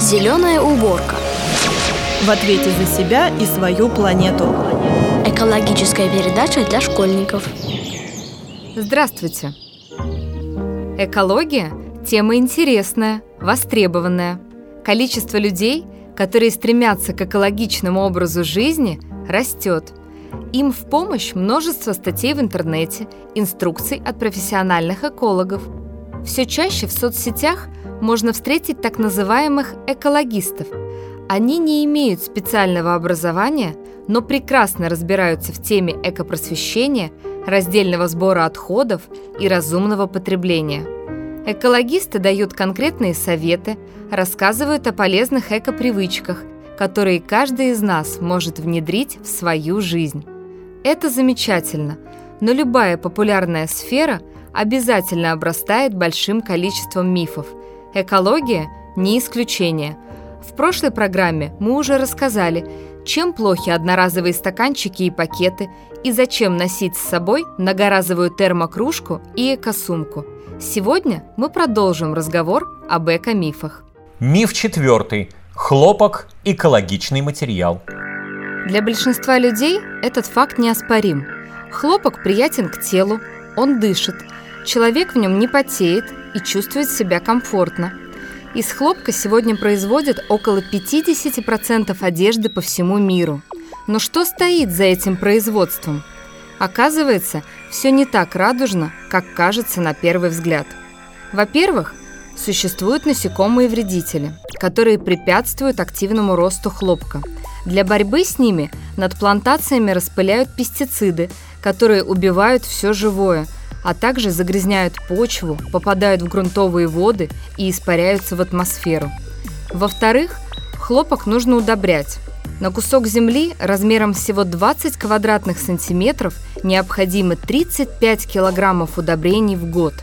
Зеленая уборка. В ответе за себя и свою планету. Экологическая передача для школьников. Здравствуйте! Экология – тема интересная, востребованная. Количество людей, которые стремятся к экологичному образу жизни, растет. Им в помощь множество статей в интернете, инструкций от профессиональных экологов. Все чаще в соцсетях можно встретить так называемых экологистов. Они не имеют специального образования, но прекрасно разбираются в теме экопросвещения, раздельного сбора отходов и разумного потребления. Экологисты дают конкретные советы, рассказывают о полезных экопривычках, которые каждый из нас может внедрить в свою жизнь. Это замечательно, но любая популярная сфера обязательно обрастает большим количеством мифов. Экология – не исключение. В прошлой программе мы уже рассказали, чем плохи одноразовые стаканчики и пакеты и зачем носить с собой многоразовую термокружку и экосумку. Сегодня мы продолжим разговор об эко-мифах. Миф четвертый. Хлопок – экологичный материал. Для большинства людей этот факт неоспорим. Хлопок приятен к телу, он дышит, человек в нем не потеет и чувствует себя комфортно. Из хлопка сегодня производят около 50% одежды по всему миру. Но что стоит за этим производством? Оказывается, все не так радужно, как кажется на первый взгляд. Во-первых, существуют насекомые-вредители, которые препятствуют активному росту хлопка. Для борьбы с ними над плантациями распыляют пестициды, которые убивают все живое, а также загрязняют почву, попадают в грунтовые воды и испаряются в атмосферу. Во-вторых, хлопок нужно удобрять. На кусок земли размером всего 20 квадратных сантиметров необходимо 35 килограммов удобрений в год.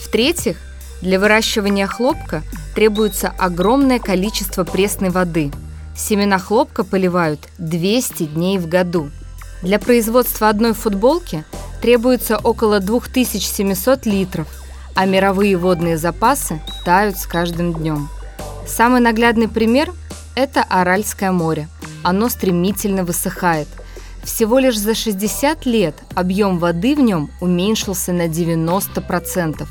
В-третьих, для выращивания хлопка требуется огромное количество пресной воды. Семена хлопка поливают 200 дней в году. Для производства одной футболки требуется около 2700 литров, а мировые водные запасы тают с каждым днем. Самый наглядный пример – это Аральское море. Оно стремительно высыхает. Всего лишь за 60 лет объем воды в нем уменьшился на 90%.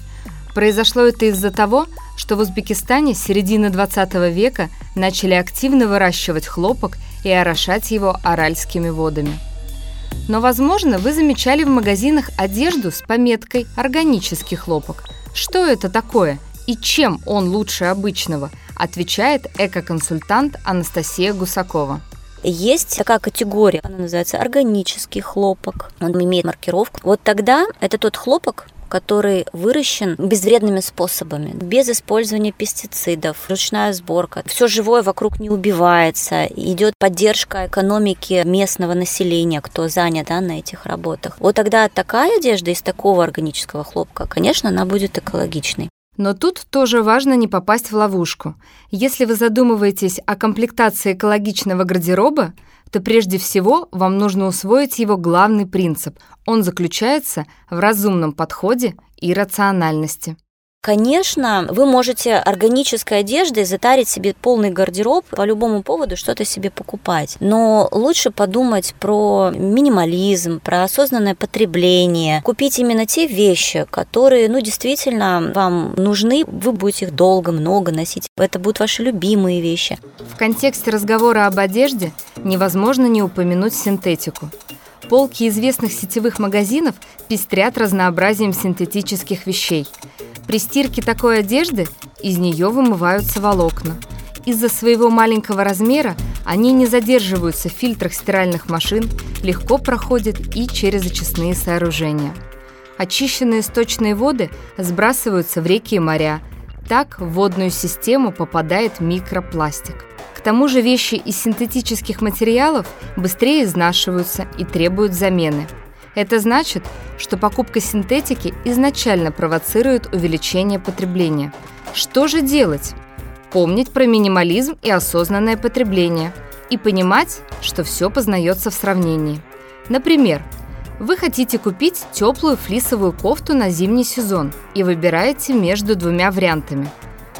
Произошло это из-за того, что в Узбекистане с середины 20 века начали активно выращивать хлопок и орошать его аральскими водами. Но, возможно, вы замечали в магазинах одежду с пометкой «органический хлопок». Что это такое и чем он лучше обычного, отвечает эко-консультант Анастасия Гусакова. Есть такая категория, она называется органический хлопок. Он имеет маркировку. Вот тогда это тот хлопок, который выращен безвредными способами, без использования пестицидов, ручная сборка. Все живое вокруг не убивается, идет поддержка экономики местного населения, кто занят да, на этих работах. Вот тогда такая одежда из такого органического хлопка, конечно, она будет экологичной. Но тут тоже важно не попасть в ловушку. Если вы задумываетесь о комплектации экологичного гардероба, то прежде всего вам нужно усвоить его главный принцип. Он заключается в разумном подходе и рациональности. Конечно, вы можете органической одеждой затарить себе полный гардероб, по любому поводу что-то себе покупать. Но лучше подумать про минимализм, про осознанное потребление. Купить именно те вещи, которые, ну, действительно вам нужны, вы будете их долго, много носить. Это будут ваши любимые вещи. В контексте разговора об одежде невозможно не упомянуть синтетику. Полки известных сетевых магазинов пестрят разнообразием синтетических вещей – при стирке такой одежды из нее вымываются волокна. Из-за своего маленького размера они не задерживаются в фильтрах стиральных машин, легко проходят и через очистные сооружения. Очищенные сточные воды сбрасываются в реки и моря. Так в водную систему попадает микропластик. К тому же вещи из синтетических материалов быстрее изнашиваются и требуют замены – это значит, что покупка синтетики изначально провоцирует увеличение потребления. Что же делать? Помнить про минимализм и осознанное потребление. И понимать, что все познается в сравнении. Например, вы хотите купить теплую флисовую кофту на зимний сезон и выбираете между двумя вариантами.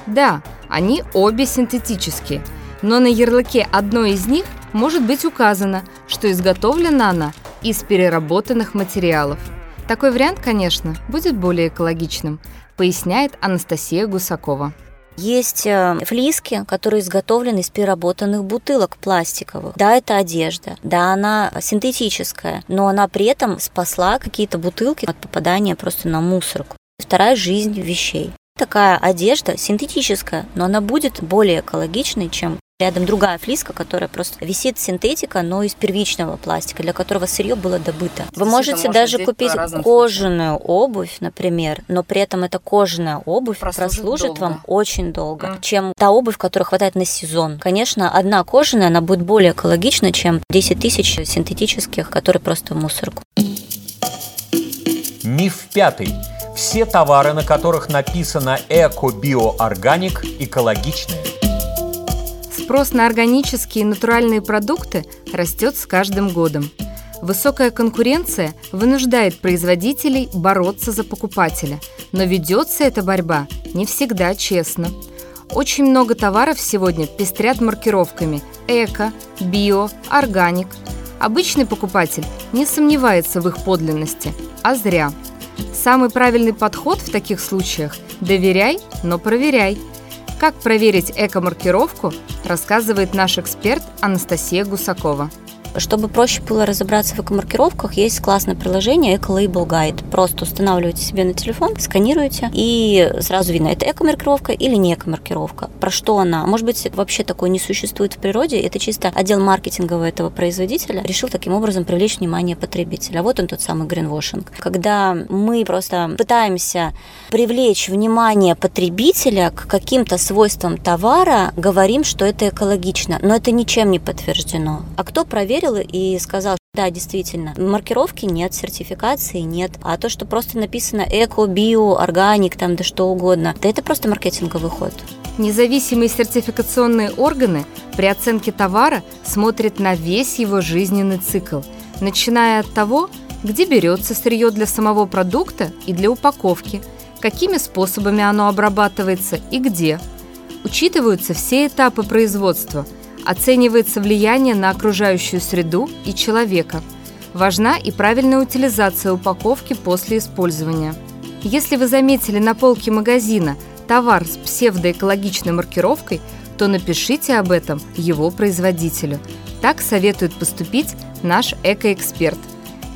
Да, они обе синтетические, но на ярлыке одной из них может быть указано, что изготовлена она из переработанных материалов. Такой вариант, конечно, будет более экологичным, поясняет Анастасия Гусакова. Есть э, флиски, которые изготовлены из переработанных бутылок пластиковых. Да, это одежда, да, она синтетическая, но она при этом спасла какие-то бутылки от попадания просто на мусорку. Вторая жизнь вещей. Такая одежда синтетическая, но она будет более экологичной, чем Рядом другая флиска, которая просто висит синтетика, но из первичного пластика, для которого сырье было добыто. Вы можете даже купить кожаную обувь, например, но при этом эта кожаная обувь прослужит, прослужит долго. вам очень долго, mm. чем та обувь, которая хватает на сезон. Конечно, одна кожаная, она будет более экологична, чем 10 тысяч синтетических, которые просто в мусорку. Миф пятый. Все товары, на которых написано «эко», «био», «органик» экологичные. Спрос на органические и натуральные продукты растет с каждым годом. Высокая конкуренция вынуждает производителей бороться за покупателя, но ведется эта борьба не всегда честно. Очень много товаров сегодня пестрят маркировками «эко», «био», «органик». Обычный покупатель не сомневается в их подлинности, а зря. Самый правильный подход в таких случаях – доверяй, но проверяй – как проверить эко-маркировку, рассказывает наш эксперт Анастасия Гусакова. Чтобы проще было разобраться в эко-маркировках, есть классное приложение Eco-Label Guide. Просто устанавливаете себе на телефон, сканируете, и сразу видно, это эко-маркировка или не эко-маркировка. Про что она? Может быть, вообще такое не существует в природе. Это чисто отдел маркетингового этого производителя решил таким образом привлечь внимание потребителя. Вот он тот самый гринвошинг. Когда мы просто пытаемся привлечь внимание потребителя к каким-то свойствам товара, говорим, что это экологично, но это ничем не подтверждено. А кто проверит проверил и сказал, да, действительно, маркировки нет, сертификации нет, а то, что просто написано эко, био, органик, там да что угодно, да это просто маркетинговый ход. Независимые сертификационные органы при оценке товара смотрят на весь его жизненный цикл, начиная от того, где берется сырье для самого продукта и для упаковки, какими способами оно обрабатывается и где. Учитываются все этапы производства – Оценивается влияние на окружающую среду и человека. Важна и правильная утилизация упаковки после использования. Если вы заметили на полке магазина товар с псевдоэкологичной маркировкой, то напишите об этом его производителю. Так советует поступить наш экоэксперт.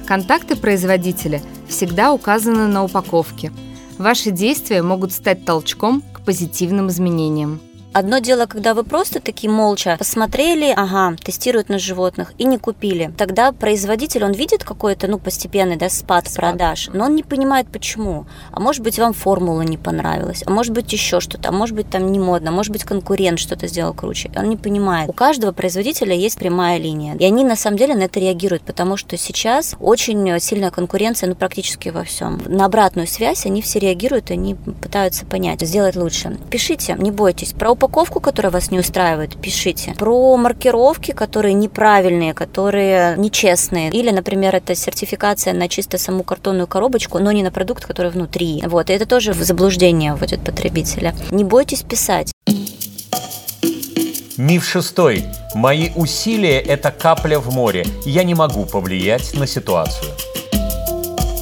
Контакты производителя всегда указаны на упаковке. Ваши действия могут стать толчком к позитивным изменениям. Одно дело, когда вы просто такие молча посмотрели, ага, тестируют на животных и не купили. Тогда производитель, он видит какой-то, ну, постепенный, да, спад, спад продаж, но он не понимает, почему. А может быть, вам формула не понравилась, а может быть, еще что-то, а может быть, там не модно, а может быть, конкурент что-то сделал круче. Он не понимает. У каждого производителя есть прямая линия. И они, на самом деле, на это реагируют, потому что сейчас очень сильная конкуренция, ну, практически во всем. На обратную связь они все реагируют, они пытаются понять, сделать лучше. Пишите, не бойтесь. Про упаковку упаковку, которая вас не устраивает, пишите. Про маркировки, которые неправильные, которые нечестные. Или, например, это сертификация на чисто саму картонную коробочку, но не на продукт, который внутри. Вот, и это тоже в заблуждение вводит потребителя. Не бойтесь писать. Миф шестой. Мои усилия – это капля в море. Я не могу повлиять на ситуацию.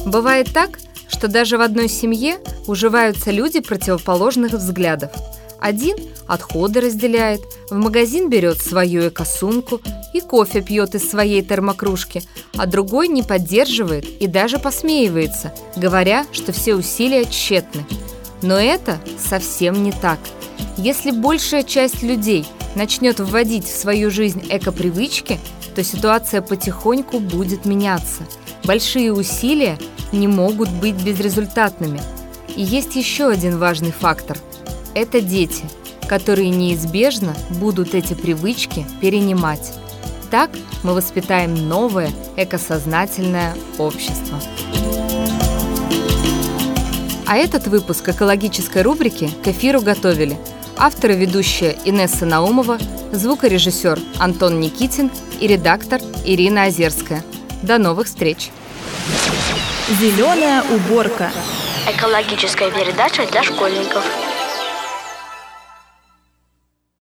Бывает так, что даже в одной семье уживаются люди противоположных взглядов – один отходы разделяет, в магазин берет свою экосумку и кофе пьет из своей термокружки, а другой не поддерживает и даже посмеивается, говоря, что все усилия тщетны. Но это совсем не так. Если большая часть людей начнет вводить в свою жизнь экопривычки, то ситуация потихоньку будет меняться. Большие усилия не могут быть безрезультатными. И есть еще один важный фактор – это дети, которые неизбежно будут эти привычки перенимать. Так мы воспитаем новое экосознательное общество. А этот выпуск экологической рубрики к эфиру готовили автор и ведущая Инесса Наумова, звукорежиссер Антон Никитин и редактор Ирина Озерская. До новых встреч! Зеленая уборка. Экологическая передача для школьников.